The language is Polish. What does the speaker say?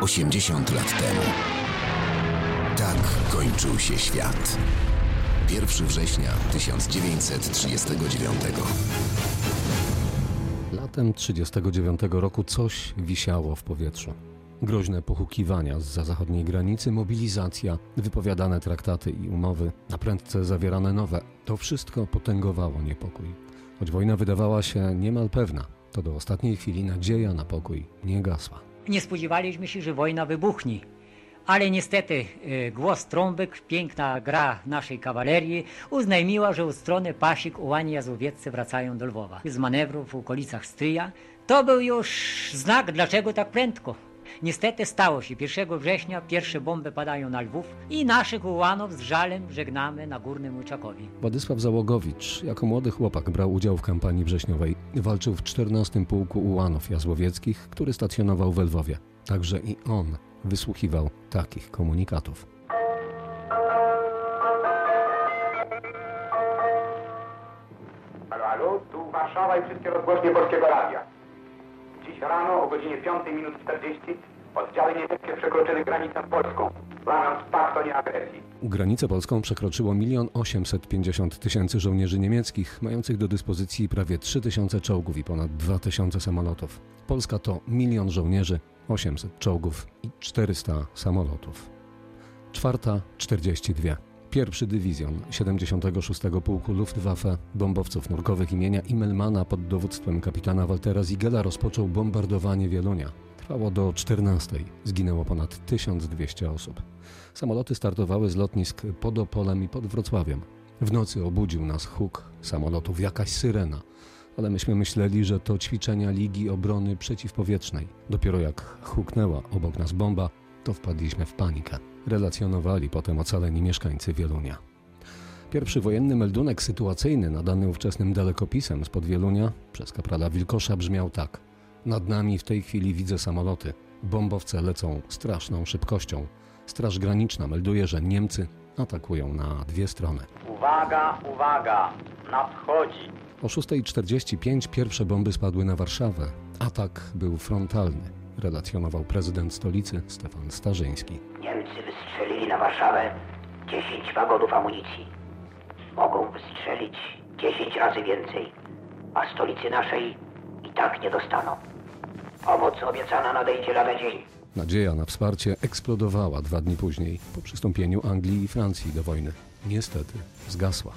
80 lat temu. Tak kończył się świat. 1 września 1939. Latem 1939 roku coś wisiało w powietrzu. Groźne pochukiwania za zachodniej granicy, mobilizacja, wypowiadane traktaty i umowy, na prędce zawierane nowe. To wszystko potęgowało niepokój. Choć wojna wydawała się niemal pewna, to do ostatniej chwili nadzieja na pokój nie gasła. Nie spodziewaliśmy się, że wojna wybuchnie. Ale niestety e, głos trąbek, piękna gra naszej kawalerii uznajmiła, że u strony Pasik ułani jazowieccy wracają do Lwowa. Z manewrów w okolicach Stryja to był już znak, dlaczego tak prędko. Niestety stało się. 1 września pierwsze bomby padają na Lwów i naszych ułanów z żalem żegnamy na Górnym Łyczakowi. Władysław Załogowicz jako młody chłopak brał udział w kampanii wrześniowej. Walczył w 14 Pułku Ułanów Jazłowieckich, który stacjonował w Lwowie. Także i on wysłuchiwał takich komunikatów. Halo, halo, tu Warszawa i wszystkie rozgłośnie Polskiego Radia. Dziś rano o godzinie 5 minut 40 oddziały niemieckie przekroczyły granicę polską. Łamiąc pakt o nieagresji. Granicę polską przekroczyło 1 850 tysięcy żołnierzy niemieckich, mających do dyspozycji prawie 3 tysiące czołgów i ponad 2 tysiące samolotów. Polska to milion żołnierzy, 800 czołgów i 400 samolotów. Czwarta 42. Pierwszy dywizjon 76 Pułku Luftwaffe bombowców nurkowych imienia Immelmana pod dowództwem kapitana Waltera Zigela rozpoczął bombardowanie Wielunia. Trwało do 14. Zginęło ponad 1200 osób. Samoloty startowały z lotnisk pod Opolem i pod Wrocławiem. W nocy obudził nas huk samolotów, jakaś syrena. Ale myśmy myśleli, że to ćwiczenia Ligi Obrony Przeciwpowietrznej. Dopiero jak huknęła obok nas bomba, to wpadliśmy w panikę. Relacjonowali potem ocaleni mieszkańcy Wielunia. Pierwszy wojenny meldunek sytuacyjny nadany ówczesnym dalekopisem spod Wielunia przez kaprala Wilkosza brzmiał tak. Nad nami w tej chwili widzę samoloty. Bombowce lecą straszną szybkością. Straż Graniczna melduje, że Niemcy atakują na dwie strony. Uwaga, uwaga, nadchodzi. O 6.45 pierwsze bomby spadły na Warszawę. Atak był frontalny, relacjonował prezydent stolicy Stefan Starzyński. Niemcy wystrzelili na Warszawę 10 wagonów amunicji. Mogą wystrzelić 10 razy więcej, a stolicy naszej i tak nie dostaną. Pomoc obiecana nadejdzie lada dzień. Nadzieja na wsparcie eksplodowała dwa dni później, po przystąpieniu Anglii i Francji do wojny. Niestety zgasła.